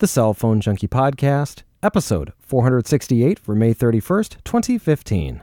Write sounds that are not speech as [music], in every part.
the Cell Phone Junkie Podcast, episode 468 for May 31st, 2015.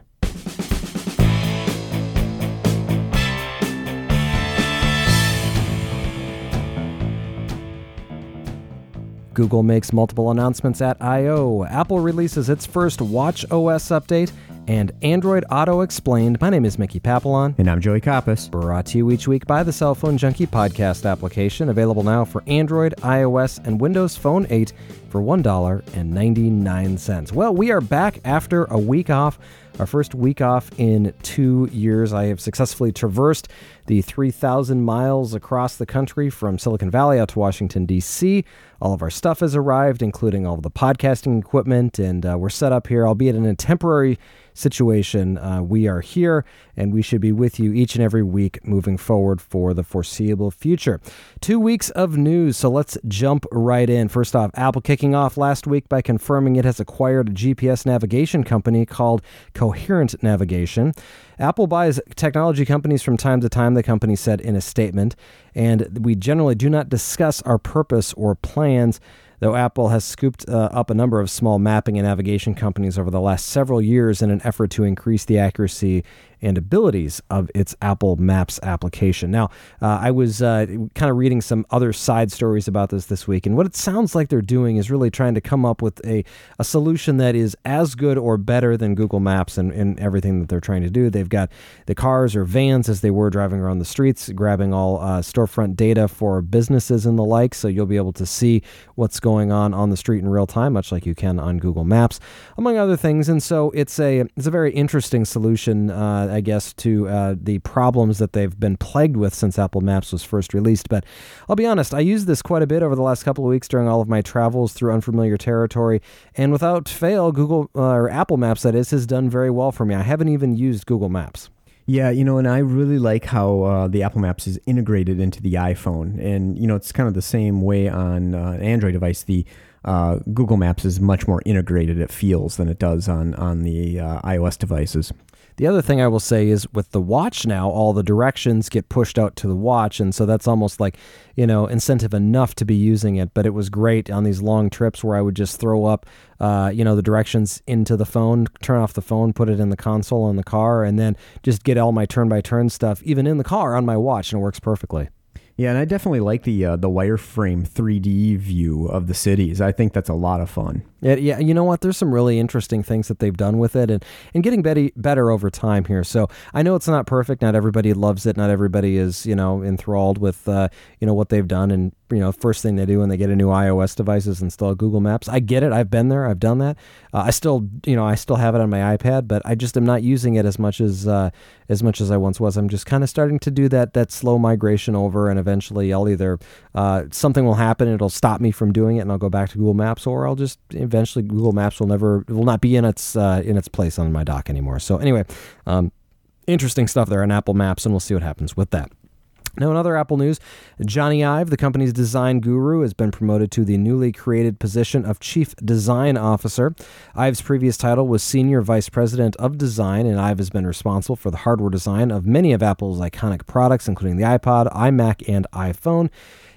Google makes multiple announcements at I.O. Apple releases its first Watch OS update, and Android Auto Explained. My name is Mickey Papillon. And I'm Joey Kappas. Brought to you each week by the Cell Phone Junkie podcast application, available now for Android, iOS, and Windows Phone 8 for $1.99. Well, we are back after a week off, our first week off in two years. I have successfully traversed the 3,000 miles across the country from Silicon Valley out to Washington, D.C. All of our stuff has arrived, including all of the podcasting equipment, and uh, we're set up here, albeit in a temporary situation. Uh, we are here and we should be with you each and every week moving forward for the foreseeable future. Two weeks of news, so let's jump right in. First off, Apple kicking off last week by confirming it has acquired a GPS navigation company called Coherent Navigation. Apple buys technology companies from time to time, the company said in a statement, and we generally do not discuss our purpose or plans though Apple has scooped uh, up a number of small mapping and navigation companies over the last several years in an effort to increase the accuracy and abilities of its Apple Maps application. Now, uh, I was uh, kind of reading some other side stories about this this week, and what it sounds like they're doing is really trying to come up with a, a solution that is as good or better than Google Maps and, and everything that they're trying to do. They've got the cars or vans as they were driving around the streets, grabbing all uh, storefront data for businesses and the like, so you'll be able to see what's going on on the street in real time, much like you can on Google Maps, among other things. And so it's a it's a very interesting solution uh, I guess, to uh, the problems that they've been plagued with since Apple Maps was first released. But I'll be honest, I used this quite a bit over the last couple of weeks during all of my travels through unfamiliar territory, and without fail, Google uh, or Apple Maps, that is, has done very well for me. I haven't even used Google Maps. Yeah, you know, and I really like how uh, the Apple Maps is integrated into the iPhone, and you know, it's kind of the same way on uh, an Android device. The uh, Google Maps is much more integrated. It feels than it does on on the uh, iOS devices. The other thing I will say is with the watch now, all the directions get pushed out to the watch. And so that's almost like, you know, incentive enough to be using it. But it was great on these long trips where I would just throw up, uh, you know, the directions into the phone, turn off the phone, put it in the console in the car, and then just get all my turn by turn stuff, even in the car on my watch. And it works perfectly. Yeah, and I definitely like the uh, the wireframe 3D view of the cities. I think that's a lot of fun. Yeah, yeah, you know what? There's some really interesting things that they've done with it, and and getting better better over time here. So I know it's not perfect. Not everybody loves it. Not everybody is you know enthralled with uh, you know what they've done. And you know, first thing they do when they get a new iOS device is install Google Maps. I get it. I've been there. I've done that. Uh, I still you know I still have it on my iPad, but I just am not using it as much as uh, as much as I once was. I'm just kind of starting to do that that slow migration over, and eventually I'll either uh, something will happen, it'll stop me from doing it, and I'll go back to Google Maps, or I'll just eventually Google Maps will never will not be in its uh, in its place on my dock anymore. So anyway, um, interesting stuff there on Apple Maps, and we'll see what happens with that. Now, in other Apple news, Jony Ive, the company's design guru, has been promoted to the newly created position of Chief Design Officer. Ive's previous title was Senior Vice President of Design, and Ive has been responsible for the hardware design of many of Apple's iconic products, including the iPod, iMac, and iPhone.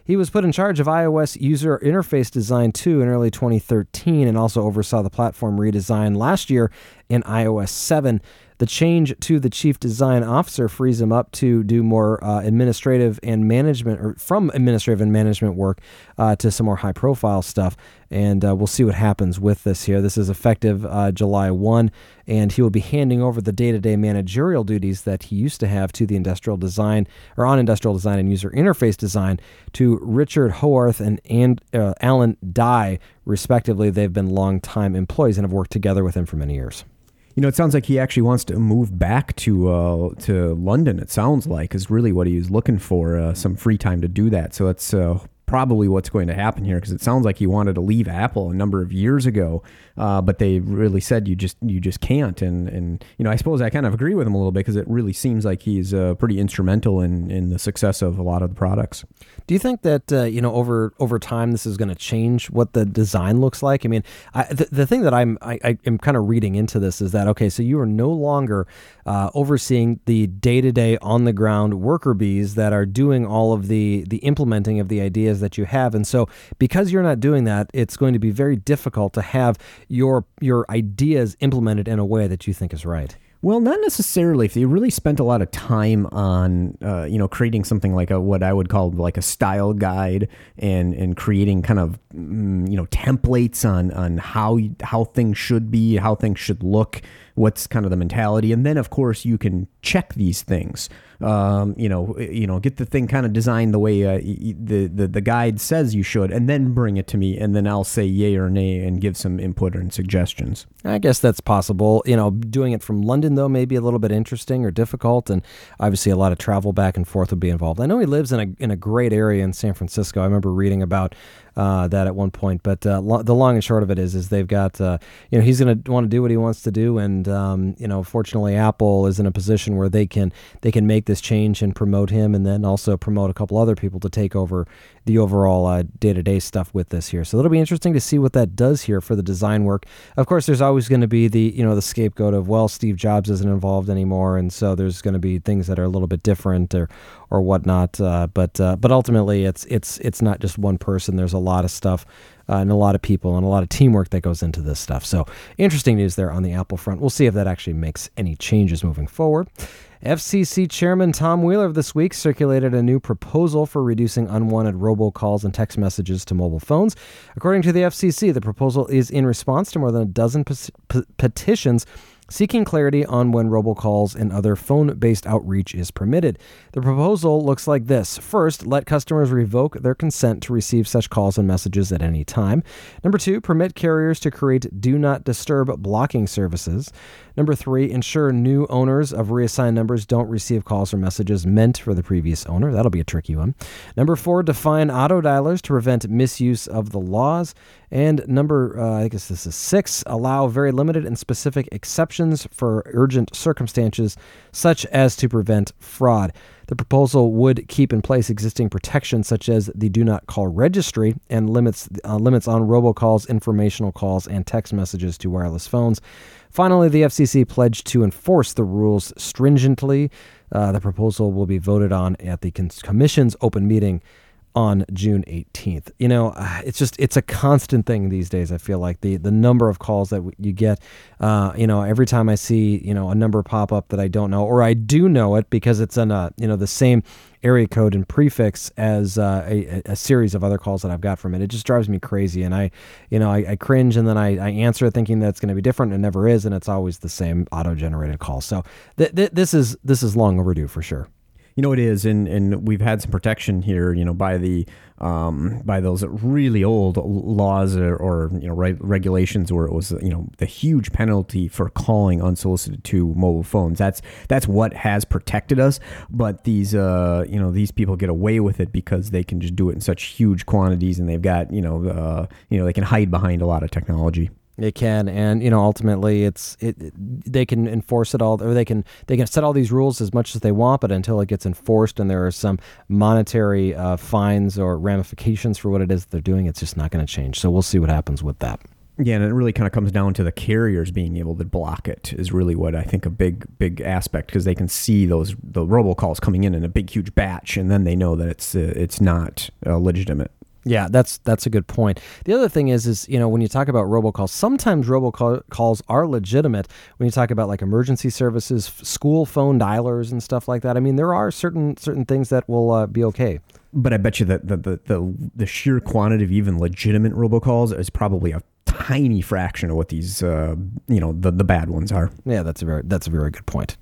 He was put in charge of iOS user interface design too in early 2013 and also oversaw the platform redesign last year in iOS 7. The change to the chief design officer frees him up to do more uh, administrative and management, or from administrative and management work uh, to some more high profile stuff. And uh, we'll see what happens with this here. This is effective uh, July 1, and he will be handing over the day to day managerial duties that he used to have to the industrial design, or on industrial design and user interface design, to Richard Howarth and, and uh, Alan Dye, respectively. They've been long-time employees and have worked together with him for many years. You know, it sounds like he actually wants to move back to uh, to London. It sounds like is really what he was looking for, uh, some free time to do that. So that's uh, probably what's going to happen here because it sounds like he wanted to leave Apple a number of years ago, uh, but they really said you just you just can't. And and you know I suppose I kind of agree with him a little bit because it really seems like he's uh, pretty instrumental in in the success of a lot of the products. Do you think that uh, you know over over time this is going to change what the design looks like? I mean, I, the, the thing that I'm I, I am kind of reading into this is that okay, so you are no longer uh, overseeing the day to day on the ground worker bees that are doing all of the the implementing of the ideas that you have. And so because you're not doing that, it's going to be very difficult to have your your ideas implemented in a way that you think is right. Well, not necessarily. If you really spent a lot of time on, uh, you know, creating something like a what I would call like a style guide, and and creating kind of, mm, you know, templates on on how how things should be, how things should look, what's kind of the mentality, and then of course you can check these things um, you know, you know, get the thing kind of designed the way uh, the, the the guide says you should, and then bring it to me, and then I'll say yay or nay and give some input and suggestions. I guess that's possible. You know, doing it from London though may be a little bit interesting or difficult, and obviously a lot of travel back and forth would be involved. I know he lives in a in a great area in San Francisco. I remember reading about uh, that at one point. But uh, lo- the long and short of it is, is they've got, uh, you know, he's going to want to do what he wants to do, and um, you know, fortunately, Apple is in a position where they can they can make this change and promote him, and then also promote a couple other people to take over the overall day to day stuff with this here. So it'll be interesting to see what that does here for the design work. Of course, there's always going to be the you know the scapegoat of well, Steve Jobs isn't involved anymore, and so there's going to be things that are a little bit different or or whatnot. Uh, but uh, but ultimately, it's it's it's not just one person. There's a lot of stuff uh, and a lot of people and a lot of teamwork that goes into this stuff. So interesting news there on the Apple front. We'll see if that actually makes any changes moving forward. FCC Chairman Tom Wheeler this week circulated a new proposal for reducing unwanted robocalls and text messages to mobile phones. According to the FCC, the proposal is in response to more than a dozen pe- petitions seeking clarity on when robocalls and other phone based outreach is permitted. The proposal looks like this First, let customers revoke their consent to receive such calls and messages at any time. Number two, permit carriers to create do not disturb blocking services. Number three, ensure new owners of reassigned numbers don't receive calls or messages meant for the previous owner. That'll be a tricky one. Number four, define auto dialers to prevent misuse of the laws. And number, uh, I guess this is six, allow very limited and specific exceptions for urgent circumstances, such as to prevent fraud. The proposal would keep in place existing protections such as the do not call registry and limits uh, limits on robocalls, informational calls, and text messages to wireless phones. Finally, the FCC pledged to enforce the rules stringently. Uh, the proposal will be voted on at the Commission's open meeting on June 18th. You know, uh, it's just it's a constant thing these days. I feel like the the number of calls that you get, uh, you know, every time I see you know a number pop up that I don't know or I do know it because it's in a you know the same area code and prefix as uh, a, a, series of other calls that I've got from it. It just drives me crazy, and I you know I, I cringe and then I, I answer thinking that it's going to be different. and never is, and it's always the same auto generated call. So th- th- this is this is long overdue for sure. You know it is, and and we've had some protection here. You know by the um, by those really old laws or, or you know re- regulations where it was you know the huge penalty for calling unsolicited to mobile phones. That's that's what has protected us. But these uh, you know these people get away with it because they can just do it in such huge quantities, and they've got you know uh, you know they can hide behind a lot of technology. It can, and you know, ultimately, it's it, They can enforce it all, or they can they can set all these rules as much as they want, but until it gets enforced and there are some monetary uh, fines or ramifications for what it is they're doing, it's just not going to change. So we'll see what happens with that. Yeah, and it really kind of comes down to the carriers being able to block it is really what I think a big big aspect because they can see those the robocalls coming in in a big huge batch, and then they know that it's uh, it's not uh, legitimate. Yeah, that's that's a good point. The other thing is, is you know when you talk about robocalls, sometimes robocalls are legitimate. When you talk about like emergency services, school phone dialers, and stuff like that. I mean, there are certain certain things that will uh, be okay. But I bet you that the, the the the sheer quantity of even legitimate robocalls is probably a tiny fraction of what these uh, you know the, the bad ones are. Yeah, that's a very that's a very good point.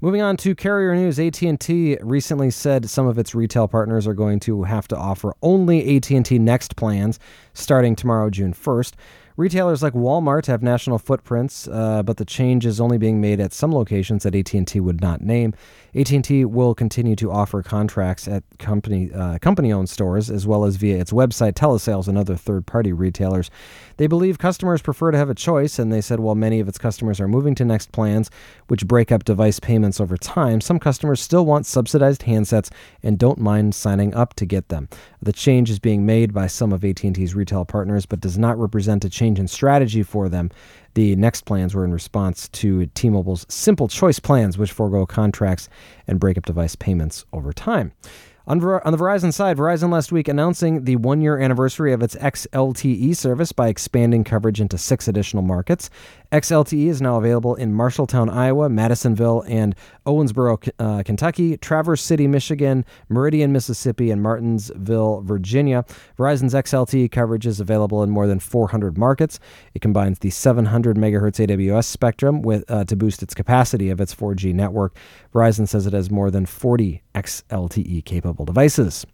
Moving on to carrier news, AT&T recently said some of its retail partners are going to have to offer only AT&T Next plans starting tomorrow, June 1st. Retailers like Walmart have national footprints, uh, but the change is only being made at some locations that AT&T would not name. AT&T will continue to offer contracts at company uh, company-owned stores as well as via its website, telesales, and other third-party retailers. They believe customers prefer to have a choice, and they said while many of its customers are moving to Next plans, which break up device payments over time, some customers still want subsidized handsets and don't mind signing up to get them. The change is being made by some of AT&T's retail partners, but does not represent a change in strategy for them. The next plans were in response to T Mobile's simple choice plans, which forego contracts and break up device payments over time. On, Ver- on the Verizon side, Verizon last week announcing the one year anniversary of its XLTE service by expanding coverage into six additional markets. XLTE is now available in Marshalltown, Iowa, Madisonville and Owensboro, uh, Kentucky, Traverse City, Michigan, Meridian, Mississippi, and Martinsville, Virginia. Verizon's XLTE coverage is available in more than 400 markets. It combines the 700 megahertz AWS spectrum with uh, to boost its capacity of its 4G network. Verizon says it has more than 40 XLTE capable devices.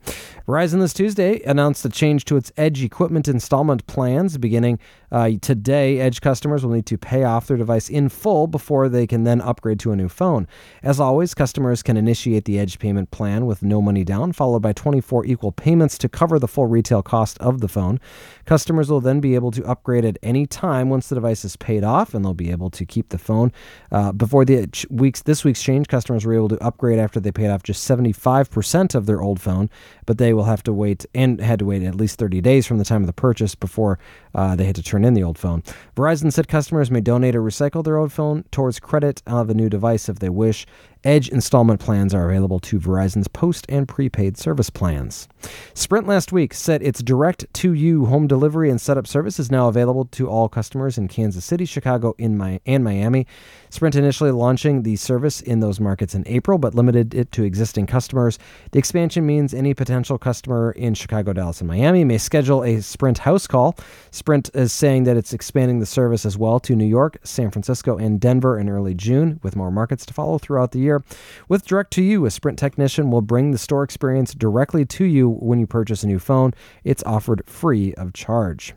Verizon this Tuesday announced a change to its Edge equipment installment plans. Beginning uh, today, Edge customers will need to pay off their device in full before they can then upgrade to a new phone. As always, customers can initiate the Edge payment plan with no money down, followed by 24 equal payments to cover the full retail cost of the phone. Customers will then be able to upgrade at any time once the device is paid off, and they'll be able to keep the phone. Uh, before the weeks this week's change, customers were able to upgrade after they paid off just 75% of their old phone, but they will have to wait and had to wait at least 30 days from the time of the purchase before uh, they had to turn in the old phone. Verizon said customers may donate or recycle their old phone towards credit of a new device if they wish. Edge installment plans are available to Verizon's post and prepaid service plans. Sprint last week said its direct to you home delivery and setup service is now available to all customers in Kansas City, Chicago, in my, and Miami. Sprint initially launching the service in those markets in April, but limited it to existing customers. The expansion means any potential customer in Chicago, Dallas, and Miami may schedule a Sprint house call. Sprint is saying that it's expanding the service as well to New York, San Francisco, and Denver in early June, with more markets to follow throughout the year. With Direct to You, a Sprint technician will bring the store experience directly to you when you purchase a new phone. It's offered free of charge.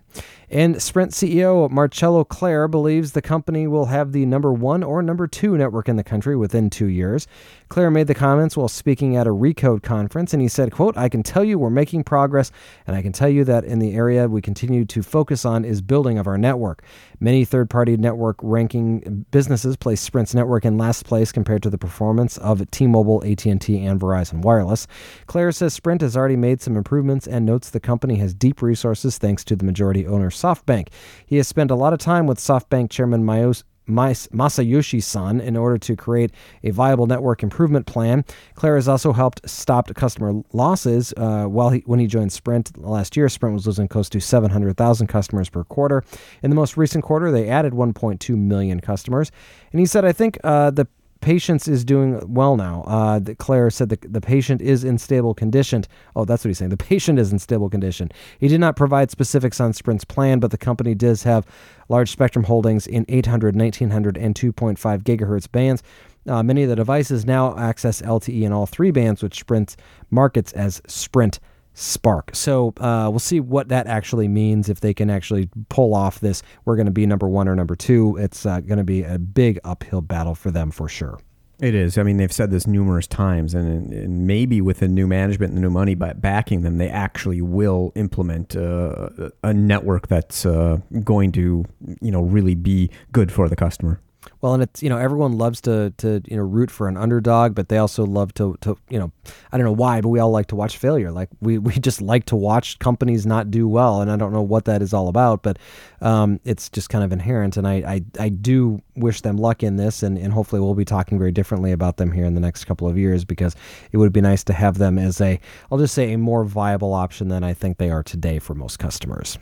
And Sprint CEO Marcelo Claure believes the company will have the number one or number two network in the country within two years. Claure made the comments while speaking at a Recode conference, and he said, quote, I can tell you we're making progress, and I can tell you that in the area we continue to focus on is building of our network. Many third-party network ranking businesses place Sprint's network in last place compared to the performance of T-Mobile, AT&T, and Verizon Wireless. Claure says Sprint has already made some improvements and notes the company has deep resources thanks to the majority owner SoftBank. He has spent a lot of time with SoftBank chairman Mayos, Masayoshi Son in order to create a viable network improvement plan. Claure has also helped stop customer losses. Uh, while he, when he joined Sprint last year, Sprint was losing close to 700,000 customers per quarter. In the most recent quarter, they added 1.2 million customers. And he said, I think uh, the patience is doing well now. Uh, Claure said the, the patient is in stable condition. Oh, that's what he's saying. The patient is in stable condition. He did not provide specifics on Sprint's plan, but the company does have large spectrum holdings in 800, 1900, and 2.5 gigahertz bands. Uh, many of the devices now access LTE in all three bands, which Sprint markets as Sprint Spark. So uh, we'll see what that actually means if they can actually pull off this. We're going to be number one or number two. It's uh, going to be a big uphill battle for them for sure. It is. I mean, they've said this numerous times, and, and maybe with the new management and the new money but backing them, they actually will implement uh, a network that's uh, going to, you know, really be good for the customer. Well, and it's you know everyone loves to to you know root for an underdog, but they also love to to you know I don't know why, but we all like to watch failure. Like we [laughs] we just like to watch companies not do well, and I don't know what that is all about, but um, it's just kind of inherent. And I, I I do wish them luck in this, and and hopefully we'll be talking very differently about them here in the next couple of years because it would be nice to have them as a I'll just say a more viable option than I think they are today for most customers.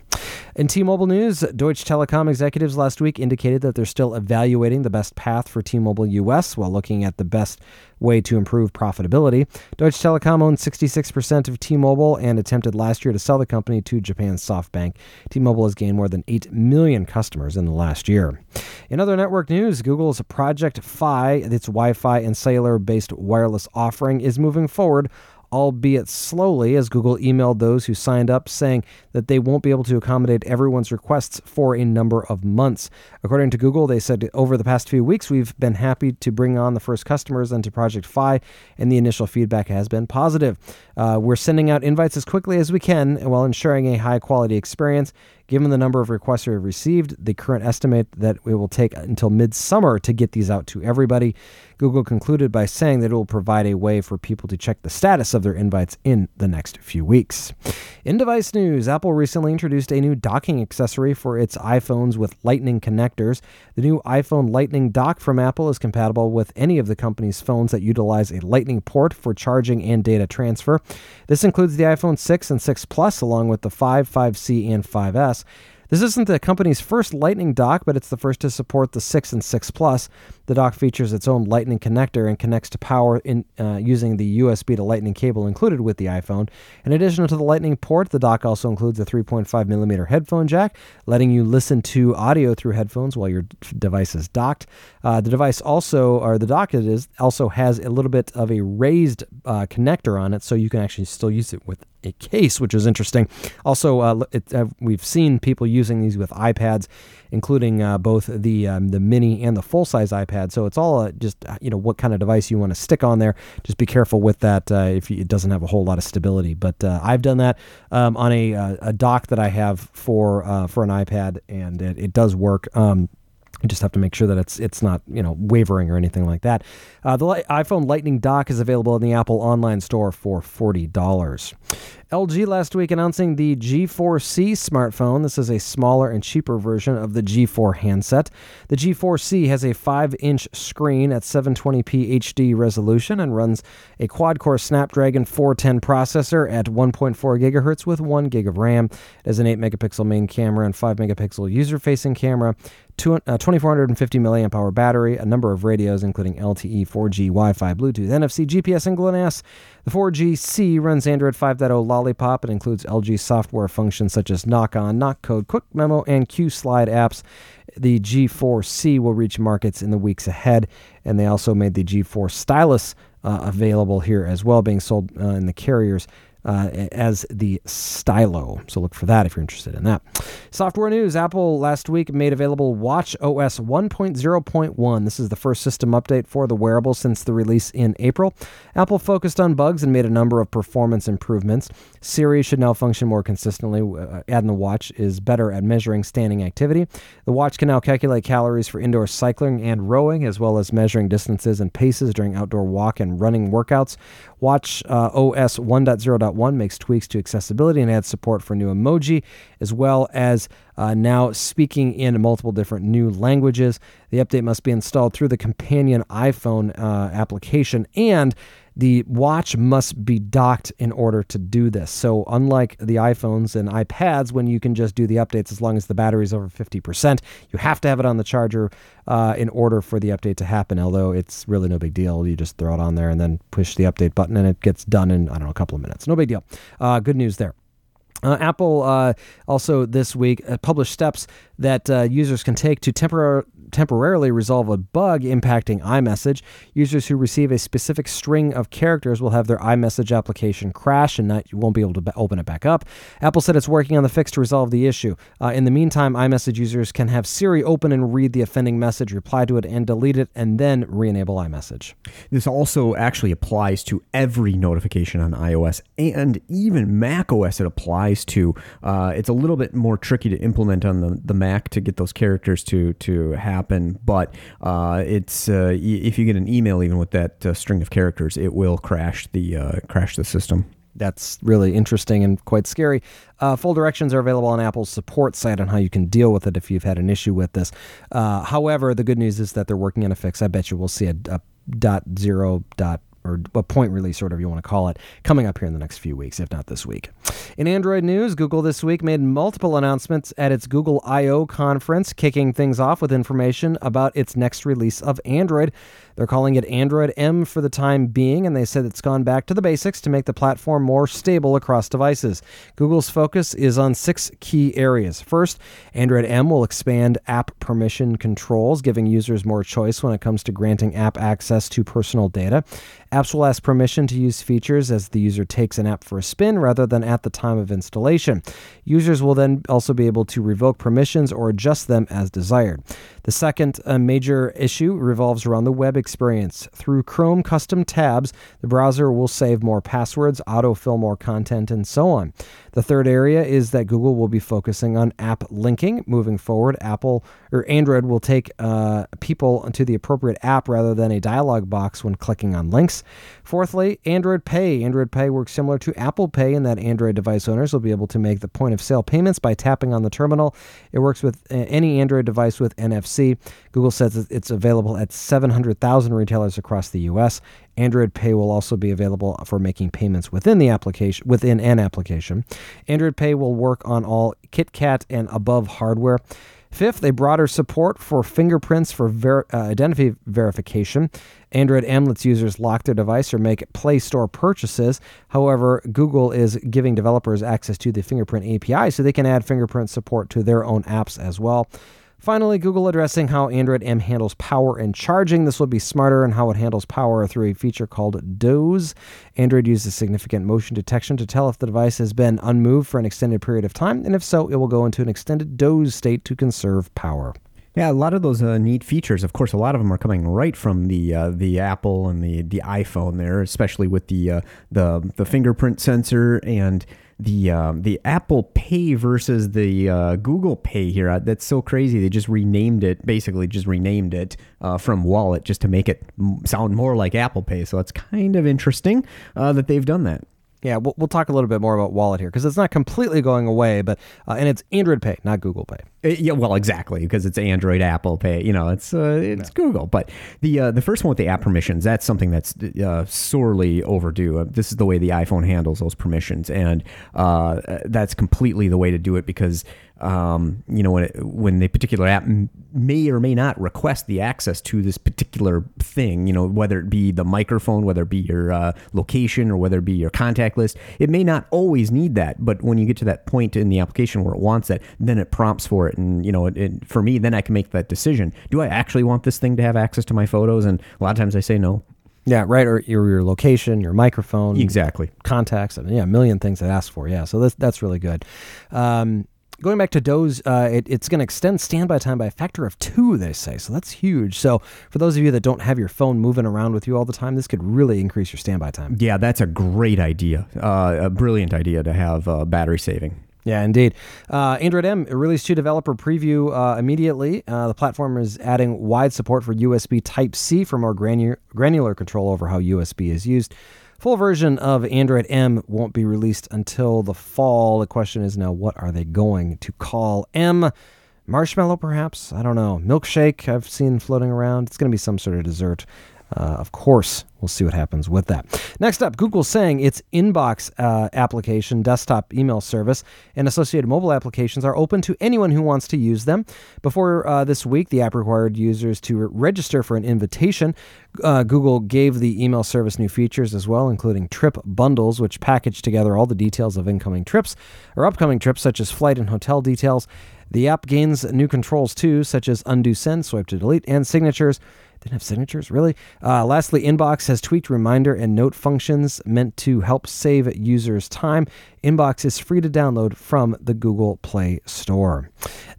In T-Mobile news, Deutsche Telekom executives last week indicated that they're still evaluating the best path for T-Mobile US while looking at the best way to improve profitability. Deutsche Telekom owns 66% of T-Mobile and attempted last year to sell the company to Japan's SoftBank. T-Mobile has gained more than 8 million customers in the last year. In other network news, Google's Project Fi, its Wi-Fi and cellular-based wireless offering, is moving forward albeit slowly, as Google emailed those who signed up saying that they won't be able to accommodate everyone's requests for a number of months. According to Google, they said over the past few weeks, we've been happy to bring on the first customers into Project Fi, and the initial feedback has been positive. Uh, we're sending out invites as quickly as we can while ensuring a high quality experience Given the number of requests we have received, the current estimate that it will take until midsummer to get these out to everybody. Google concluded by saying that it will provide a way for people to check the status of their invites in the next few weeks. In device news, Apple recently introduced a new docking accessory for its iPhones with Lightning connectors. The new iPhone Lightning dock from Apple is compatible with any of the company's phones that utilize a Lightning port for charging and data transfer. This includes the iPhone 6 and 6 Plus, along with the 5, 5C, and 5S. This isn't the company's first Lightning dock, but it's the first to support the 6 and 6 Plus. The dock features its own Lightning connector and connects to power in, uh, using the USB to Lightning cable included with the iPhone. In addition to the Lightning port, the dock also includes a 3.5 millimeter headphone jack, letting you listen to audio through headphones while your device is docked. Uh, the device also, or the dock it is, also has a little bit of a raised uh, connector on it, so you can actually still use it with a case, which is interesting. Also, uh, it, uh, we've seen people using these with iPads, including uh, both the um, the mini and the full size iPad. So it's all uh, just uh, you know what kind of device you want to stick on there. Just be careful with that uh, if it doesn't have a whole lot of stability. But I've done that um, on a a dock that I have for for an iPad, and it, it does work. Um, you just have to make sure that it's it's not you know wavering or anything like that. Uh, the iPhone Lightning dock is available in the Apple online store for forty dollars. LG last week announcing the G4C smartphone. This is a smaller and cheaper version of the G4 handset. The G4C has a 5 inch screen at 720p HD resolution and runs a quad core Snapdragon 410 processor at 1.4 gigahertz with 1 gig of RAM. It has an 8 megapixel main camera and 5 megapixel user facing camera. Two, uh, 2450 milliamp hour battery, a number of radios, including LTE, 4G, Wi Fi, Bluetooth, NFC, GPS, and GLONASS. The 4G-C runs Android 5.0 Lollipop. It includes LG software functions such as Knock On, Knock Code, Quick Memo, and Q Slide apps. The G4C will reach markets in the weeks ahead, and they also made the G4 Stylus uh, available here as well, being sold uh, in the carriers uh, as the Stylo. So look for that if you're interested in that. Software news Apple last week made available Watch OS 1.0.1. This is the first system update for the wearable since the release in April. Apple focused on bugs and made a number of performance improvements. Siri should now function more consistently. Uh, adding the watch is better at measuring standing activity. The watch can now calculate calories for indoor cycling and rowing, as well as measuring distances and paces during outdoor walk and running workouts. Watch uh, OS 1.0.1 makes tweaks to accessibility and adds support for new emoji, as well as uh, now speaking in multiple different new languages. The update must be installed through the companion iPhone uh, application and the watch must be docked in order to do this. So, unlike the iPhones and iPads, when you can just do the updates as long as the battery is over 50%, you have to have it on the charger uh, in order for the update to happen. Although it's really no big deal. You just throw it on there and then push the update button, and it gets done in, I don't know, a couple of minutes. No big deal. Uh, good news there. Uh, Apple uh, also this week uh, published steps that uh, users can take to tempor- temporarily resolve a bug impacting iMessage. Users who receive a specific string of characters will have their iMessage application crash and not, you won't be able to be- open it back up. Apple said it's working on the fix to resolve the issue. Uh, in the meantime, iMessage users can have Siri open and read the offending message, reply to it, and delete it, and then re enable iMessage. This also actually applies to every notification on iOS and even macOS it applies to. Uh, it's a little bit more tricky to implement on the, the Mac to get those characters to, to happen, but uh, it's uh, if you get an email even with that uh, string of characters, it will crash the uh, crash the system that's really interesting and quite scary. Uh, full directions are available on Apple's support site on how you can deal with it if you've had an issue with this. Uh, however, the good news is that they're working on a fix. I bet you we'll see a, a dot zero dot or a point release, whatever you want to call it, coming up here in the next few weeks, if not this week. In Android news, Google this week made multiple announcements at its Google I/O conference, kicking things off with information about its next release of Android. They're calling it Android M for the time being, and they said it's gone back to the basics to make the platform more stable across devices. Google's focus is on six key areas. First, Android M will expand app permission controls, giving users more choice when it comes to granting app access to personal data. Apps will ask permission to use features as the user takes an app for a spin rather than at the time of installation. Users will then also be able to revoke permissions or adjust them as desired. The second major issue revolves around the web experience. Through Chrome custom tabs, the browser will save more passwords, autofill more content, and so on. The third area is that Google will be focusing on app linking. Moving forward, Apple or Android will take uh, people to the appropriate app rather than a dialog box when clicking on links. Fourthly, Android Pay. Android Pay works similar to Apple Pay in that Android device owners will be able to make the point of sale payments by tapping on the terminal. It works with uh, any Android device with NFC. Google says it's available at 700,000 retailers across the U.S. Android Pay will also be available for making payments within the application within an application. Android Pay will work on all KitKat and above hardware. Fifth, a broader support for fingerprints for ver- uh, identity verification. Android M lets users lock their device or make Play Store purchases. However, Google is giving developers access to the fingerprint API so they can add fingerprint support to their own apps as well. Finally, Google addressing how Android M handles power and charging. This will be smarter in how it handles power through a feature called Doze. Android uses significant motion detection to tell if the device has been unmoved for an extended period of time, and if so, it will go into an extended Doze state to conserve power. Yeah, a lot of those uh, neat features. Of course, a lot of them are coming right from the uh, the Apple and the the iPhone there, especially with the uh, the the fingerprint sensor and the um, the Apple Pay versus the uh, Google Pay here. Uh, that's so crazy. They just renamed it, basically just renamed it uh, from Wallet just to make it sound more like Apple Pay. So it's kind of interesting uh, that they've done that. Yeah, we'll, we'll talk a little bit more about Wallet here because it's not completely going away, but uh, and it's Android Pay, not Google Pay. It, uh, yeah, well, exactly because it's Android, Apple Pay. You know, it's uh, it's Google. But the uh, the first one with the app permissions, that's something that's uh, sorely overdue. Uh, this is the way the iPhone handles those permissions, and that's completely the way to do it because um, you know, when it, when the particular app may or may not request the access to this particular thing, you know, whether it be the microphone, whether it be your uh, location, or whether it be your contact list, it may not always need that. But when you get to that point in the application where it wants that, then it prompts for it, and you know, it, it, for me, then I can make that decision. Do I actually want this thing to have access to my photos? And a lot of times I say no. Yeah, right. Or your, your location, your microphone, exactly, contacts, yeah, a million things that ask for. Yeah, so that's that's really good. Um, going back to Doze, uh, it, it's going to extend standby time by a factor of two, they say. So that's huge. So for those of you that don't have your phone moving around with you all the time, this could really increase your standby time. Yeah, that's a great idea. Uh, a brilliant idea to have uh, battery saving. Yeah, indeed. Uh, Android M released to developer preview uh, immediately. Uh, the platform is adding wide support for USB Type C for more granular, granular control over how USB is used. Full version of Android M won't be released until the fall. The question is now, what are they going to call M? Marshmallow, perhaps? I don't know. Milkshake, I've seen floating around. It's going to be some sort of dessert. Uh, of course, we'll see what happens with that. Next up, Google saying its inbox uh, application, desktop email service, and associated mobile applications are open to anyone who wants to use them. Before uh, this week, the app required users to register for an invitation. Uh, Google gave the email service new features as well, including trip bundles, which package together all the details of incoming trips or upcoming trips, such as flight and hotel details. The app gains new controls too, such as undo send, swipe to delete, and signatures. Have signatures, really. Uh, lastly, Inbox has tweaked reminder and note functions meant to help save users time. Inbox is free to download from the Google Play Store.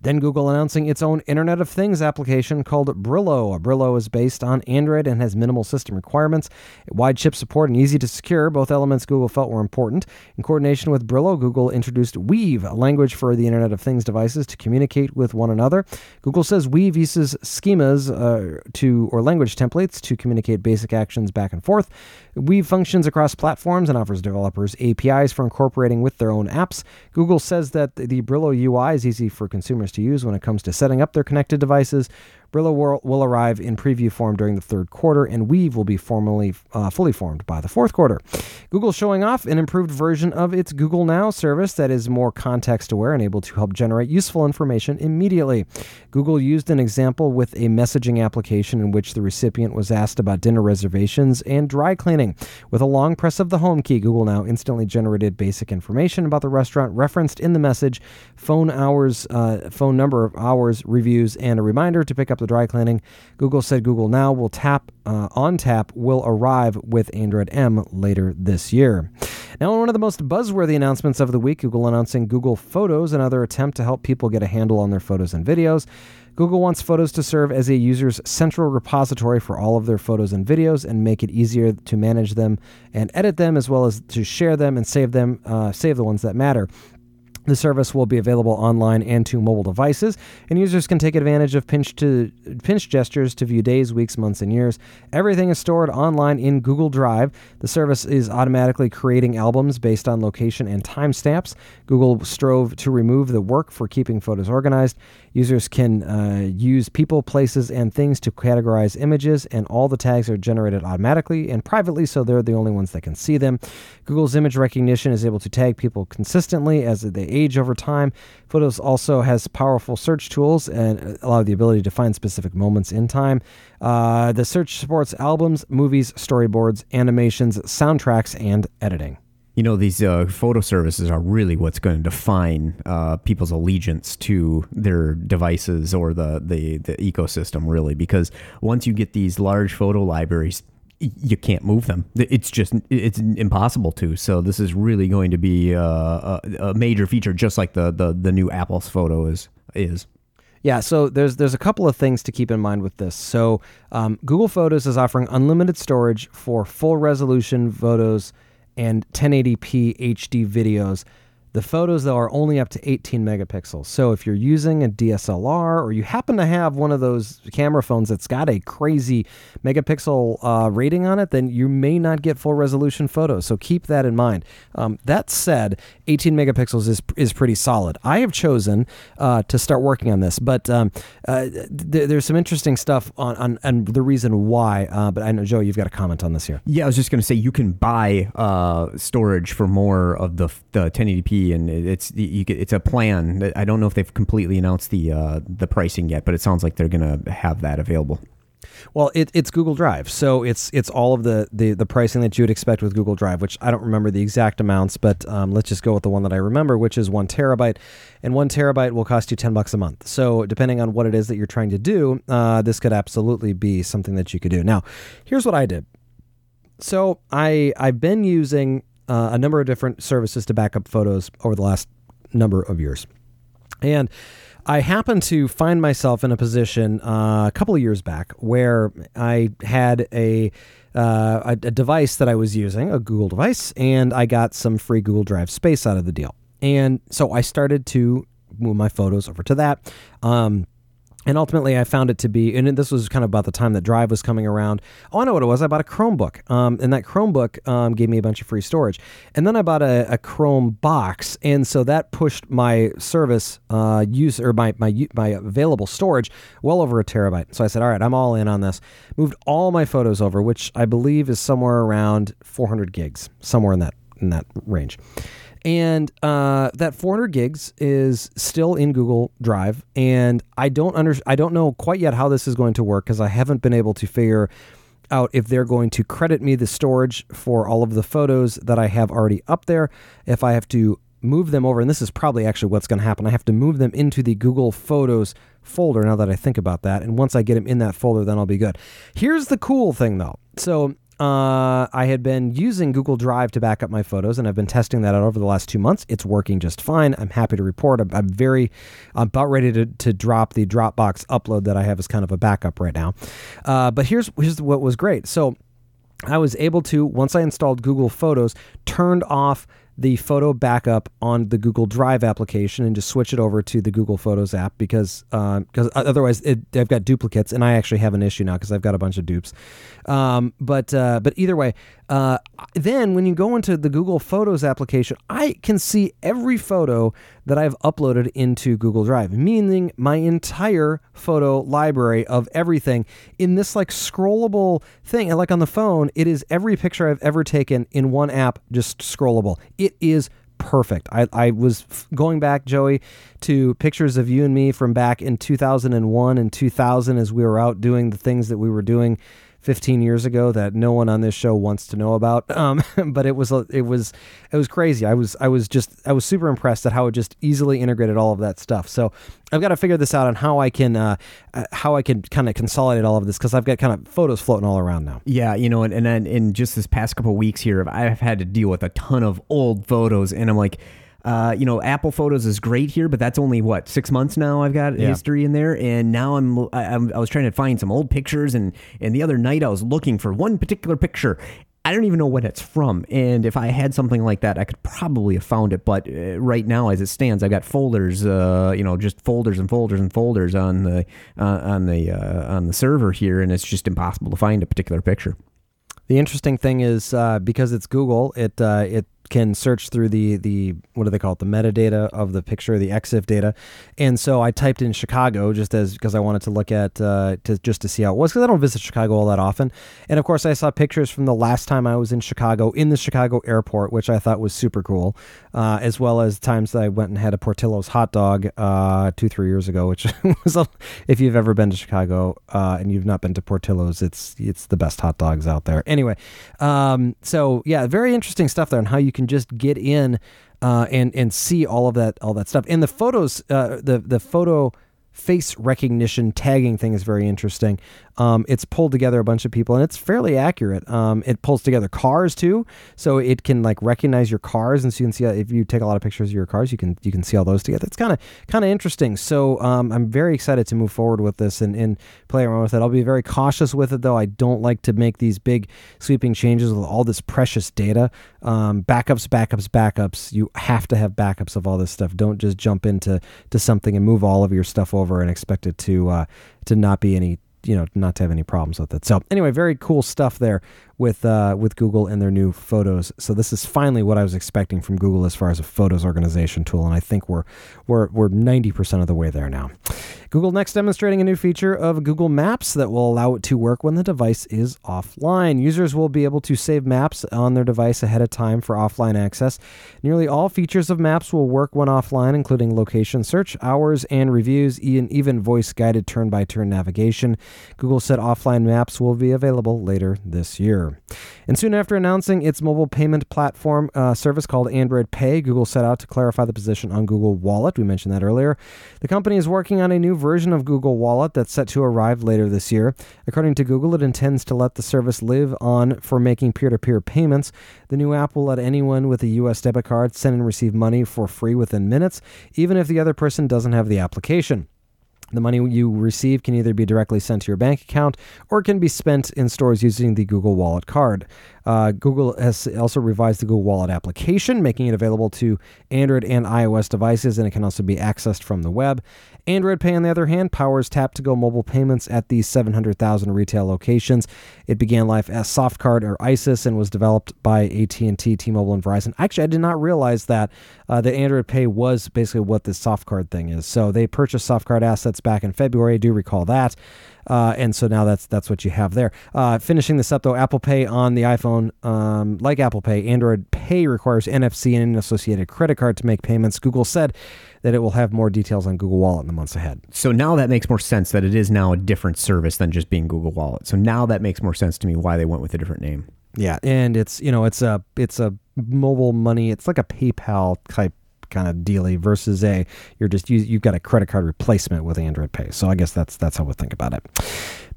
Then Google announcing its own Internet of Things application called Brillo. Brillo is based on Android and has minimal system requirements, wide chip support, and easy to secure. Both elements Google felt were important. In coordination with Brillo, Google introduced Weave, a language for the Internet of Things devices to communicate with one another. Google says Weave uses schemas uh, to or language templates to communicate basic actions back and forth. Weave functions across platforms and offers developers APIs for incorporating with their own apps. Google says that the Brillo UI is easy for consumers to use when it comes to setting up their connected devices. Brillo will, will arrive in preview form during the third quarter, and Weave will be formally uh, fully formed by the fourth quarter. Google showing off an improved version of its Google Now service that is more context aware and able to help generate useful information immediately. Google used an example with a messaging application in which the recipient was asked about dinner reservations and dry cleaning. With a long press of the home key, Google Now instantly generated basic information about the restaurant referenced in the message, phone hours, uh, phone number of hours, reviews, and a reminder to pick up the dry cleaning. Google said Google Now will tap uh, on tap will arrive with Android M later this year. Now, one of the most buzzworthy announcements of the week, Google announcing Google Photos, another attempt to help people get a handle on their photos and videos. Google wants Photos to serve as a user's central repository for all of their photos and videos and make it easier to manage them and edit them, as well as to share them and save them, uh, save the ones that matter. The service will be available online and to mobile devices, and users can take advantage of pinch to pinch gestures to view days, weeks, months, and years. Everything is stored online in Google Drive. The service is automatically creating albums based on location and timestamps. Google strove to remove the work for keeping photos organized. Users can uh, use people, places, and things to categorize images, and all the tags are generated automatically and privately, so they're the only ones that can see them. Google's image recognition is able to tag people consistently as they age over time. Photos also has powerful search tools and allow the ability to find specific moments in time. Uh, the search supports albums, movies, storyboards, animations, soundtracks, and editing. You know, these uh, photo services are really what's going to define uh, people's allegiance to their devices or the, the, the ecosystem, really, because once you get these large photo libraries, you can't move them. It's just it's impossible to. So this is really going to be a, uh, a, a major feature, just like the, the the new Apple's photo is is. Yeah, so there's there's a couple of things to keep in mind with this. So um, Google Photos is offering unlimited storage for full resolution photos and 1080p HD videos the photos, though, are only up to 18 megapixels. So if you're using a DSLR or you happen to have one of those camera phones that's got a crazy megapixel uh, rating on it, then you may not get full resolution photos. So keep that in mind. Um, that said, 18 megapixels is, is pretty solid. I have chosen uh, to start working on this, but um, uh, th- there's some interesting stuff on, on, on the reason why. Uh, but I know, Joe, you've got a comment on this here. Yeah, I was just going to say you can buy uh, storage for more of the, the 1080p and it's you get, it's a plan. I don't know if they've completely announced the uh, the pricing yet, but it sounds like they're going to have that available. Well, it, it's Google Drive, so it's it's all of the, the the pricing that you would expect with Google Drive, which I don't remember the exact amounts, but um, let's just go with the one that I remember, which is one terabyte, and one terabyte will cost you ten bucks a month. So depending on what it is that you're trying to do, uh, this could absolutely be something that you could do. Now, here's what I did. So I I've been using uh, a number of different services to back up photos over the last number of years. And I happened to find myself in a position uh, a couple of years back where I had a, uh, a, a device that I was using, a Google device, and I got some free Google Drive space out of the deal. And so I started to move my photos over to that. Um, and ultimately, I found it to be, and this was kind of about the time that Drive was coming around. Oh, I know what it was. I bought a Chromebook, um, and that Chromebook um, gave me a bunch of free storage. And then I bought a, a Chrome box, and so that pushed my service uh, use or my, my my available storage well over a terabyte. So I said, all right, I'm all in on this. Moved all my photos over, which I believe is somewhere around 400 gigs, somewhere in that in that range. And uh, that 400 gigs is still in Google Drive, and I don't under I don't know quite yet how this is going to work because I haven't been able to figure out if they're going to credit me the storage for all of the photos that I have already up there. If I have to move them over, and this is probably actually what's going to happen. I have to move them into the Google Photos folder now that I think about that. And once I get them in that folder, then I'll be good. Here's the cool thing though. So uh, I had been using Google Drive to back up my photos, and I've been testing that out over the last two months. It's working just fine. I'm happy to report. I'm, I'm very, I'm about ready to, to drop the Dropbox upload that I have as kind of a backup right now. Uh, but here's here's what was great. So I was able to once I installed Google Photos, turned off the photo backup on the Google Drive application and just switch it over to the Google Photos app because because uh, otherwise it, I've got duplicates and I actually have an issue now because I've got a bunch of dupes. Um, but uh, but either way, uh, then when you go into the Google Photos application, I can see every photo that I've uploaded into Google Drive, meaning my entire photo library of everything in this like scrollable thing. And like on the phone, it is every picture I've ever taken in one app, just scrollable. It is perfect. I, I was f- going back, Joey, to pictures of you and me from back in 2001 and 2000 as we were out doing the things that we were doing 15 years ago that no one on this show wants to know about. [laughs] Um, but it was it was it was crazy. I was I was just I was super impressed at how it just easily integrated all of that stuff. So I've got to figure this out on how I can uh, uh how I can kind of consolidate all of this because I've got kind of photos floating all around now. Yeah, you know, and and then in just this past couple weeks here, I've had to deal with a ton of old photos, and I'm like uh, you know, Apple Photos is great here, but that's only what six months now. I've got yeah. history in there, and now I'm, I'm I was trying to find some old pictures, and and the other night I was looking for one particular picture. I don't even know what it's from, and if I had something like that, I could probably have found it. But uh, right now, as it stands, I've got folders, uh, you know, just folders and folders and folders on the uh, on the uh, on the server here, and it's just impossible to find a particular picture. The interesting thing is uh, because it's Google, it uh, it can search through the the what do they call it? The metadata of the picture the EXIF data. And so I typed in Chicago just as because I wanted to look at uh, to just to see how it was because I don't visit Chicago all that often. And of course I saw pictures from the last time I was in Chicago in the Chicago airport which I thought was super cool uh, as well as times that I went and had a Portillo's hot dog uh, two three years ago which [laughs] was a, if you've ever been to Chicago uh, and you've not been to Portillo's it's it's the best hot dogs out there. Anyway um, so yeah very interesting stuff there and how you can just get in uh, and and see all of that all that stuff. And the photos, uh, the the photo face recognition tagging thing is very interesting. Um, it's pulled together a bunch of people and it's fairly accurate. Um, it pulls together cars too, so it can like recognize your cars, and so you can see if you take a lot of pictures of your cars, you can you can see all those together. It's kind of kind of interesting. So um, I'm very excited to move forward with this and, and play around with it. I'll be very cautious with it though. I don't like to make these big sweeping changes with all this precious data. Um, backups, backups, backups. You have to have backups of all this stuff. Don't just jump into to something and move all of your stuff over and expect it to uh, to not be any you know not to have any problems with it. So anyway, very cool stuff there with uh, with Google and their new Photos. So this is finally what I was expecting from Google as far as a Photos organization tool, and I think we're we're we're ninety percent of the way there now. Google next demonstrating a new feature of Google Maps that will allow it to work when the device is offline. Users will be able to save maps on their device ahead of time for offline access. Nearly all features of Maps will work when offline, including location search, hours, and reviews, and even voice guided turn by turn navigation. Google said offline maps will be available later this year. And soon after announcing its mobile payment platform uh, service called Android Pay, Google set out to clarify the position on Google Wallet. We mentioned that earlier. The company is working on a new version of Google Wallet that's set to arrive later this year. According to Google, it intends to let the service live on for making peer to peer payments. The new app will let anyone with a U.S. debit card send and receive money for free within minutes, even if the other person doesn't have the application. The money you receive can either be directly sent to your bank account or can be spent in stores using the Google Wallet card. Uh, Google has also revised the Google Wallet application, making it available to Android and iOS devices, and it can also be accessed from the web. Android Pay, on the other hand, powers tap to go mobile payments at these 700,000 retail locations. It began life as Softcard or ISIS and was developed by AT&T, T-Mobile, and Verizon. Actually, I did not realize that uh, that Android Pay was basically what this Softcard thing is. So they purchased Softcard assets back in February. I do recall that. Uh, and so now that's that's what you have there. Uh, finishing this up though, Apple Pay on the iPhone, um, like Apple Pay, Android Pay requires NFC and an associated credit card to make payments. Google said that it will have more details on Google Wallet in the months ahead. So now that makes more sense that it is now a different service than just being Google Wallet. So now that makes more sense to me why they went with a different name. Yeah, and it's you know it's a it's a mobile money. It's like a PayPal type kind of dealy versus a you're just you, you've got a credit card replacement with Android Pay. So I guess that's that's how we think about it.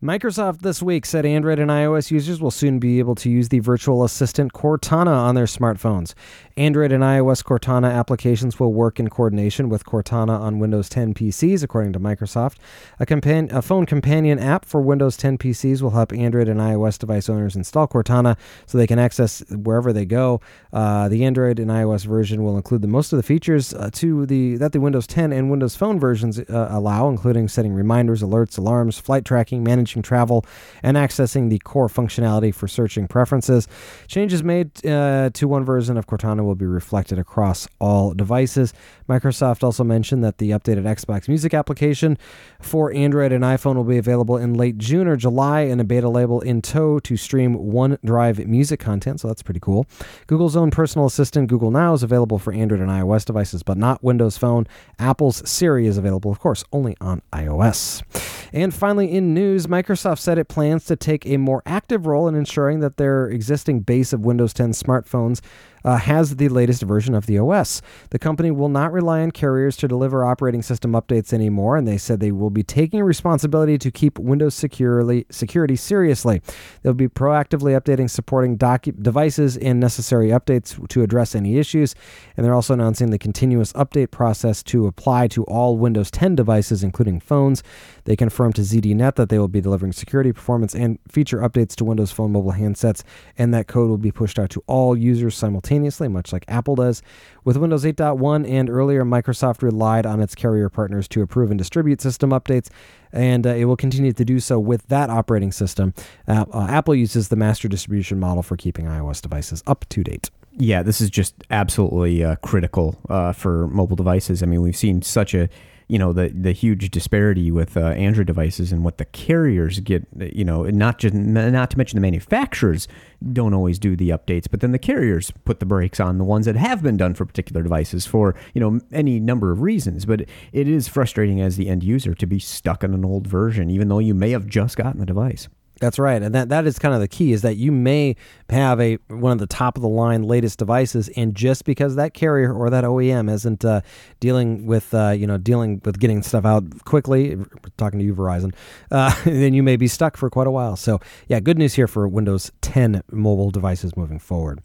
Microsoft this week said Android and iOS users will soon be able to use the virtual assistant Cortana on their smartphones. Android and iOS Cortana applications will work in coordination with Cortana on Windows 10 PCs, according to Microsoft. A, compan- a phone companion app for Windows 10 PCs will help Android and iOS device owners install Cortana so they can access wherever they go. Uh, the Android and iOS version will include the most of the features uh, to the that the Windows 10 and Windows Phone versions uh, allow, including setting reminders, alerts, alarms, flight tracking, managing travel, and accessing the core functionality for searching preferences. Changes made uh, to one version of Cortana will be reflected across all devices. Microsoft also mentioned that the updated Xbox Music application for Android and iPhone will be available in late June or July in a beta label in tow to stream OneDrive music content, so that's pretty cool. Google's own personal assistant, Google Now, is available for Android and iOS devices, but not Windows Phone. Apple's Siri is available, of course, only on iOS. And finally, in news, Microsoft said it plans to take a more active role in ensuring that their existing base of Windows 10 smartphones uh, has the latest version of the OS. The company will not rely on carriers to deliver operating system updates anymore, and they said they will be taking responsibility to keep Windows securely, security seriously. They'll be proactively updating supporting docu- devices and necessary updates to address any issues, and they're also announcing the continuous update process to apply to all Windows 10 devices, including phones. They confirmed to ZDNet that they will be delivering security, performance, and feature updates to Windows Phone mobile handsets, and that code will be pushed out to all users simultaneously, much like Apple does. With Windows 8.1 and earlier, Microsoft relied on its carrier partners to approve and distribute system updates, and uh, it will continue to do so with that operating system. Uh, uh, Apple uses the master distribution model for keeping iOS devices up to date. Yeah, this is just absolutely uh, critical uh, for mobile devices. I mean, we've seen such a you know the the huge disparity with uh, Android devices and what the carriers get. You know, not just not to mention the manufacturers don't always do the updates, but then the carriers put the brakes on the ones that have been done for particular devices for you know any number of reasons. But it is frustrating as the end user to be stuck in an old version, even though you may have just gotten the device. That's right, and that that is kind of the key is that you may have a one of the top of the line latest devices, and just because that carrier or that OEM isn't uh, dealing with uh, you know dealing with getting stuff out quickly, talking to you Verizon, uh, [laughs] then you may be stuck for quite a while. So yeah, good news here for Windows 10 mobile devices moving forward.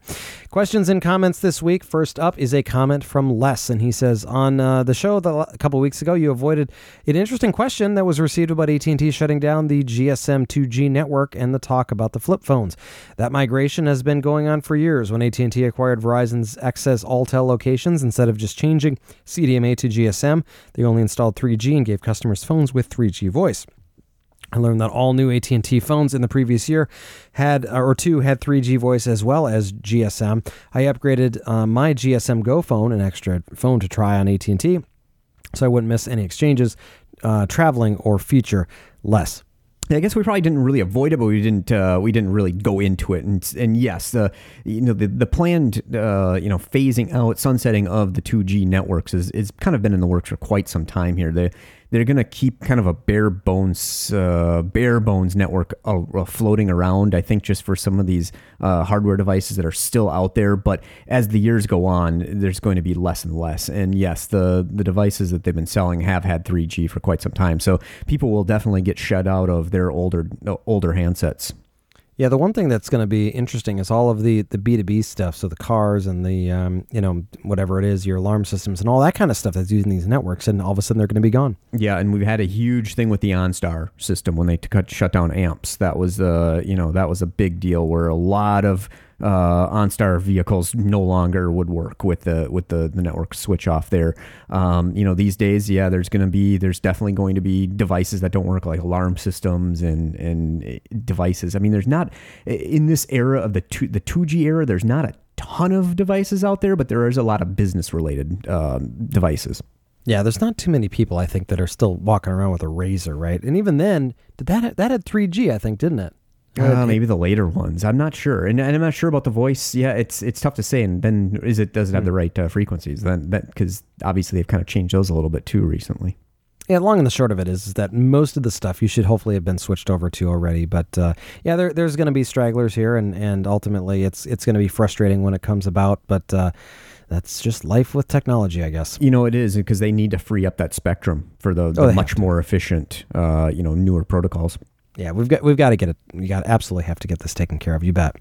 Questions and comments this week. First up is a comment from Les, and he says on uh, the show the, a couple weeks ago you avoided an interesting question that was received about AT&T shutting down the GSM 2G network and the talk about the flip phones. That migration has been going on for years. When AT&T acquired Verizon's excess Alltel locations, instead of just changing CDMA to GSM, they only installed 3G and gave customers phones with 3G voice. I learned that all new AT&T phones in the previous year had or two had 3G voice as well as GSM. I upgraded uh, my GSM Go phone, an extra phone to try on AT&T, so I wouldn't miss any exchanges, uh, traveling or feature less. I guess we probably didn't really avoid it, but we didn't uh, we didn't really go into it. And and yes, the you know the the planned uh, you know phasing out, sunsetting of the two G networks is is kind of been in the works for quite some time here. The they're going to keep kind of a bare bones uh, bare bones network uh, uh, floating around. I think just for some of these uh, hardware devices that are still out there. But as the years go on, there's going to be less and less. And yes, the the devices that they've been selling have had 3G for quite some time. So people will definitely get shut out of their older older handsets. Yeah, the one thing that's going to be interesting is all of the the B two B stuff. So the cars and the um, you know whatever it is, your alarm systems and all that kind of stuff that's using these networks, and all of a sudden they're going to be gone. Yeah, and we've had a huge thing with the OnStar system when they cut shut down amps. That was uh you know that was a big deal where a lot of uh, OnStar vehicles no longer would work with the with the, the network switch off there. Um, you know, these days, yeah, there's going to be there's definitely going to be devices that don't work like alarm systems and and eh, devices. I mean, there's not in this era of the two, the 2G era, there's not a ton of devices out there, but there is a lot of business related um, devices. Yeah, there's not too many people I think that are still walking around with a RAZR, right? And even then, did that that had 3G, I think, didn't it? Uh, maybe the later ones. I'm not sure, and, and, I'm not sure about the voice. Yeah, it's it's tough to say. And then is it does it have the hmm. right uh, frequencies? Then that because obviously they've kind of changed those a little bit too recently. Yeah, long and the short of it is, is that most of the stuff you should hopefully have been switched over to already. But uh, yeah, there, there's going to be stragglers here, and, and ultimately it's it's going to be frustrating when it comes about. But uh, that's just life with technology, I guess. You know, it is because they need to free up that spectrum for the, the oh, much more efficient, uh, you know, newer protocols. Yeah, we've got we've got to get it. We got absolutely have to get this taken care of. You bet.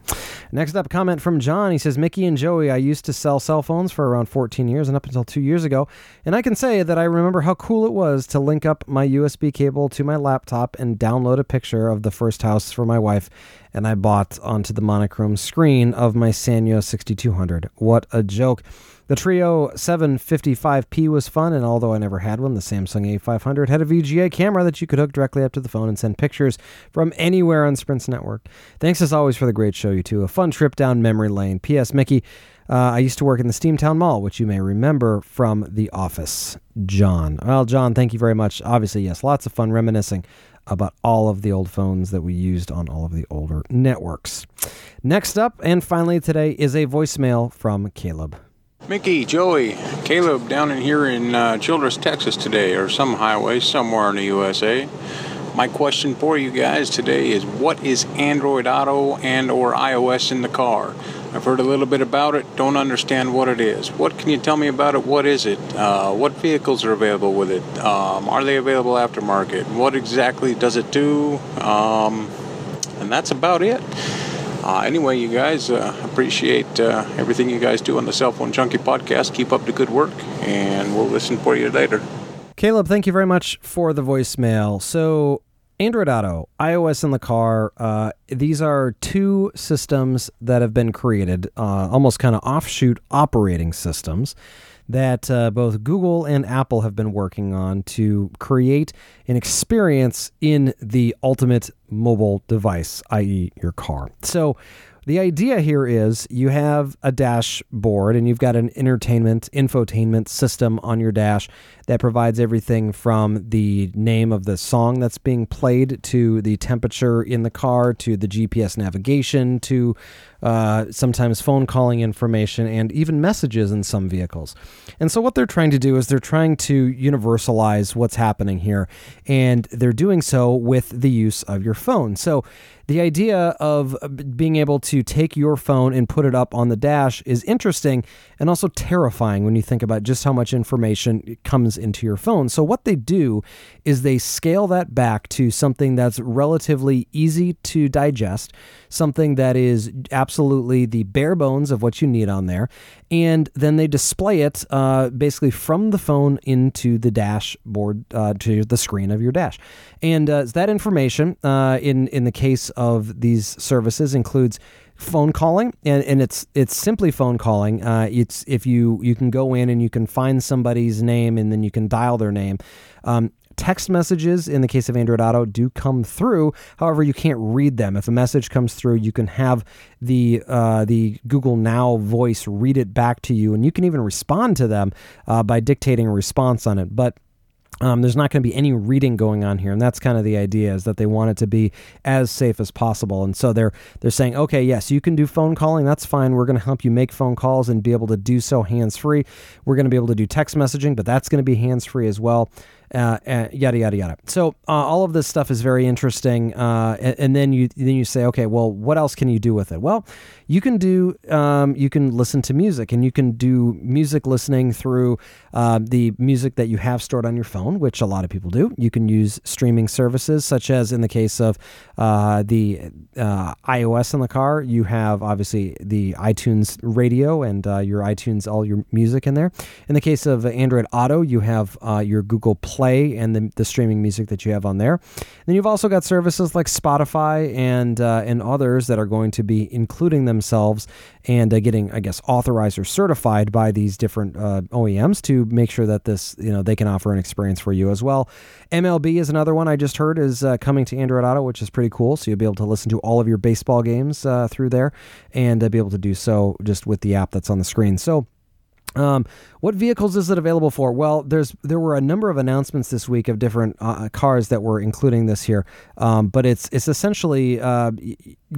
Next up, comment from John. He says, "Mickey and Joey, I used to sell cell phones for around 14 years and up until two years ago, and I can say that I remember how cool it was to link up my USB cable to my laptop and download a picture of the first house for my wife, and I bought onto the monochrome screen of my Sanyo 6200. What a joke!" The Treo 755p was fun, and although I never had one, the Samsung A500 had a VGA camera that you could hook directly up to the phone and send pictures from anywhere on Sprint's network. Thanks as always for the great show, you two. A fun trip down memory lane. P.S. Mickey, uh, I used to work in the Steamtown Mall, which you may remember from The Office. John. Well, John, thank you very much. Obviously, yes, lots of fun reminiscing about all of the old phones that we used on all of the older networks. Next up, and finally today, is a voicemail from Caleb. Mickey, Joey, Caleb down in here in uh, Childress, Texas today, or some highway somewhere in the USA. My question for you guys today is what is Android Auto and or iOS in the car? I've heard a little bit about it, don't understand what it is. What can you tell me about it? What is it? Uh, what vehicles are available with it? Um, are they available aftermarket? What exactly does it do? Um, and that's about it. Uh, anyway, you guys, uh, appreciate uh, everything you guys do on the Cell Phone Junkie podcast. Keep up the good work, and we'll listen for you later. Caleb, thank you very much for the voicemail. So, Android Auto, iOS in the car, uh, these are two systems that have been created, uh, almost kind of offshoot operating systems that uh, both Google and Apple have been working on to create an experience in the ultimate mobile device, i.e., your car. So, the idea here is you have a dashboard and you've got an entertainment, infotainment system on your dash that provides everything from the name of the song that's being played to the temperature in the car to the GPS navigation to uh, sometimes phone calling information and even messages in some vehicles. And so, what they're trying to do is they're trying to universalize what's happening here, and they're doing so with the use of your phone. So, the idea of being able to take your phone and put it up on the dash is interesting and also terrifying when you think about just how much information comes into your phone. So, what they do is they scale that back to something that's relatively easy to digest, something that is absolutely the bare bones of what you need on there. And then they display it uh, basically from the phone into the dashboard uh, to the screen of your dash. And uh, that information, uh, in in the case of these services, includes phone calling, and, and it's it's simply phone calling. Uh, it's if you you can go in and you can find somebody's name, and then you can dial their name. Um, text messages in the case of Android Auto do come through. However, you can't read them. If a message comes through, you can have the uh, the Google Now voice read it back to you, and you can even respond to them uh, by dictating a response on it. But um, there's not going to be any reading going on here, and that's kind of the idea is that they want it to be as safe as possible. And so they're they're saying, okay, yes, you can do phone calling. That's fine. We're going to help you make phone calls and be able to do so hands free. We're going to be able to do text messaging, but that's going to be hands free as well uh, uh, yada yada yada. So uh, all of this stuff is very interesting, uh, and, and, then you then you say, okay, well, what else can you do with it? Well, you can do um, you can listen to music, and you can do music listening through uh, the music that you have stored on your phone, which a lot of people do. You can use streaming services, such as in the case of uh, the iOS in the car, you have obviously the iTunes Radio and your iTunes all your music in there. In the case of Android Auto, you have your Google Play and the, the streaming music that you have on there. Then you've also got services like Spotify and uh, and others that are going to be including themselves and uh, getting, I guess, authorized or certified by these different uh, OEMs to make sure that this, you know, they can offer an experience for you as well. MLB is another one I just heard is uh, coming to Android Auto, which is pretty cool. So you'll be able to listen to all of your baseball games uh, through there and uh, be able to do so just with the app that's on the screen. So um, what vehicles is it available for? Well, there's there were a number of announcements this week of different uh, cars that were including this here, um, but it's it's essentially uh,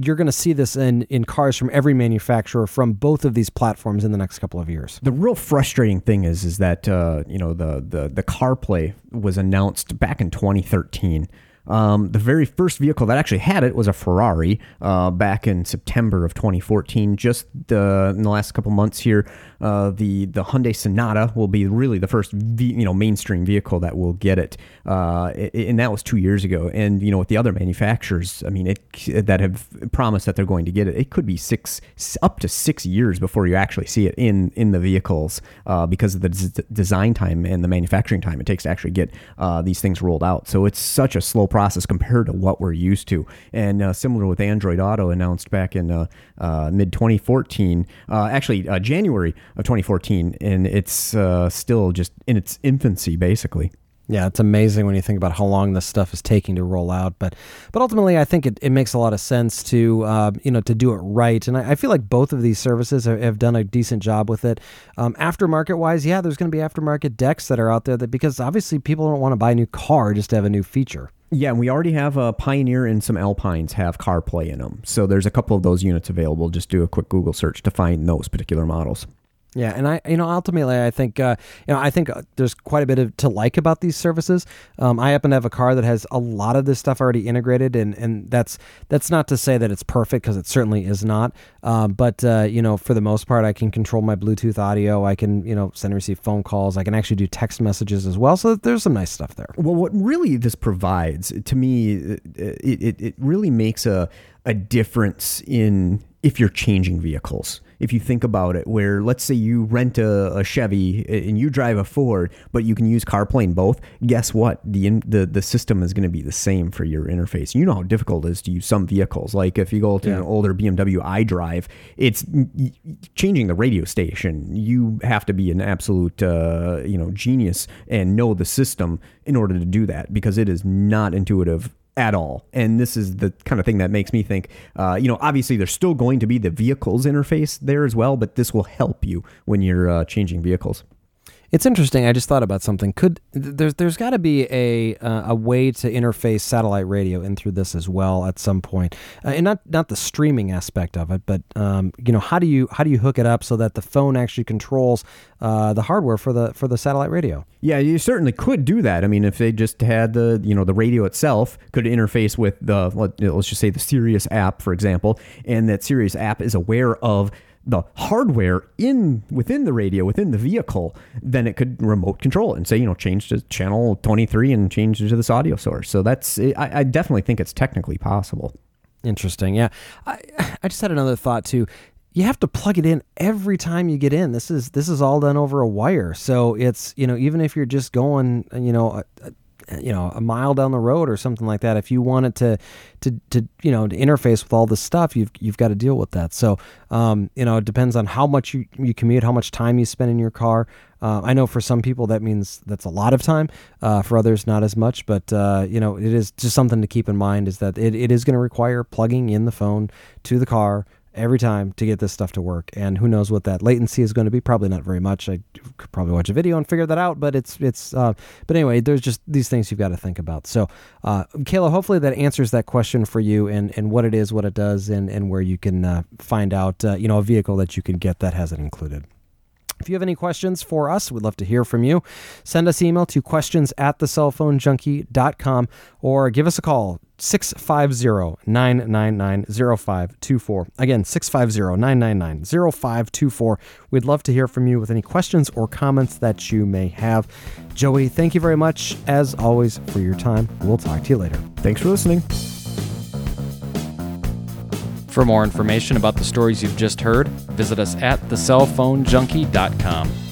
you're going to see this in in cars from every manufacturer from both of these platforms in the next couple of years. The real frustrating thing is is that uh, you know the the the CarPlay was announced back in 2013. Um, the very first vehicle that actually had it was a Ferrari uh, back in September of 2014. Just the, in the last couple months here, uh, the the Hyundai Sonata will be really the first you know mainstream vehicle that will get it, uh, and that was two years ago. And you know with the other manufacturers, I mean it that have promised that they're going to get it, it could be six up to six years before you actually see it in in the vehicles uh, because of the d- design time and the manufacturing time it takes to actually get uh, these things rolled out. So it's such a slow process compared to what we're used to. And uh, similar with Android Auto announced back in uh, uh, mid 2014, uh, actually uh, January of 2014, and it's uh, still just in its infancy, basically. Yeah, it's amazing when you think about how long this stuff is taking to roll out. But but ultimately, I think it, it makes a lot of sense to uh, you know to do it right. And I, I, feel like both of these services have, have done a decent job with it. Um, aftermarket wise, yeah, there's going to be aftermarket decks that are out there that because obviously people don't want to buy a new car just to have a new feature. Yeah, we already have a Pioneer and some Alpines have CarPlay in them. So there's a couple of those units available. Just do a quick Google search to find those particular models. Yeah, and I, you know, ultimately, I think, uh, you know, I think uh, there's quite a bit of, to like about these services. Um, I happen to have a car that has a lot of this stuff already integrated, and and that's that's not to say that it's perfect because it certainly is not. Um, but uh, you know, for the most part, I can control my Bluetooth audio. I can, you know, send and receive phone calls. I can actually do text messages as well. So there's some nice stuff there. Well, what really this provides to me, it it, it really makes a a difference in if you're changing vehicles if you think about it, where let's say you rent a, a Chevy and you drive a Ford, but you can use CarPlay in both, guess what? The the the system is going to be the same for your interface. You know how difficult it is to use some vehicles. Like if you go to yeah. an older BMW iDrive, it's changing the radio station. You have to be an absolute uh, you know genius and know the system in order to do that because it is not intuitive at all. And this is the kind of thing that makes me think, uh, you know, obviously there's still going to be the vehicles interface there as well, but this will help you when you're uh, changing vehicles. It's interesting. I just thought about something. Could there's there's got to be a uh, a way to interface satellite radio in through this as well at some point, uh, and not not the streaming aspect of it, but um, you know how do you how do you hook it up so that the phone actually controls uh, the hardware for the for the satellite radio? Yeah, you certainly could do that. I mean, if they just had the you know the radio itself could interface with the let's just say the Sirius app, for example, and that Sirius app is aware of the hardware in within the radio within the vehicle, then it could remote control it and say, you know, change to channel 23 and change to this audio source. So that's I, I definitely think it's technically possible. Interesting. Yeah, I I just had another thought too. You have to plug it in every time you get in. This is this is all done over a wire, so it's you know even if you're just going you know a, you know a mile down the road or something like that if you want it to to to you know to interface with all this stuff you've you've got to deal with that. So um, you know it depends on how much you, you commute how much time you spend in your car. Uh, I know for some people that means that's a lot of time uh, for others not as much but uh, you know it is just something to keep in mind is that it, it is going to require plugging in the phone to the car every time to get this stuff to work. And who knows what that latency is going to be? Probably not very much. I could probably watch a video and figure that out. But it's it's. Uh, but anyway, there's just these things you've got to think about. So, uh, Caleb, hopefully that answers that question for you and and what it is, what it does, and and where you can uh, find out uh, you know a vehicle that you can get that has it included. If you have any questions for us, we'd love to hear from you. Send us email to questions at thecellphonejunkie.com or give us a call, 650-999-0524. Again, 650-999-0524. We'd love to hear from you with any questions or comments that you may have. Joey, thank you very much, as always, for your time. We'll talk to you later. Thanks for listening. For more information about the stories you've just heard, visit us at thecellphonejunkie.com.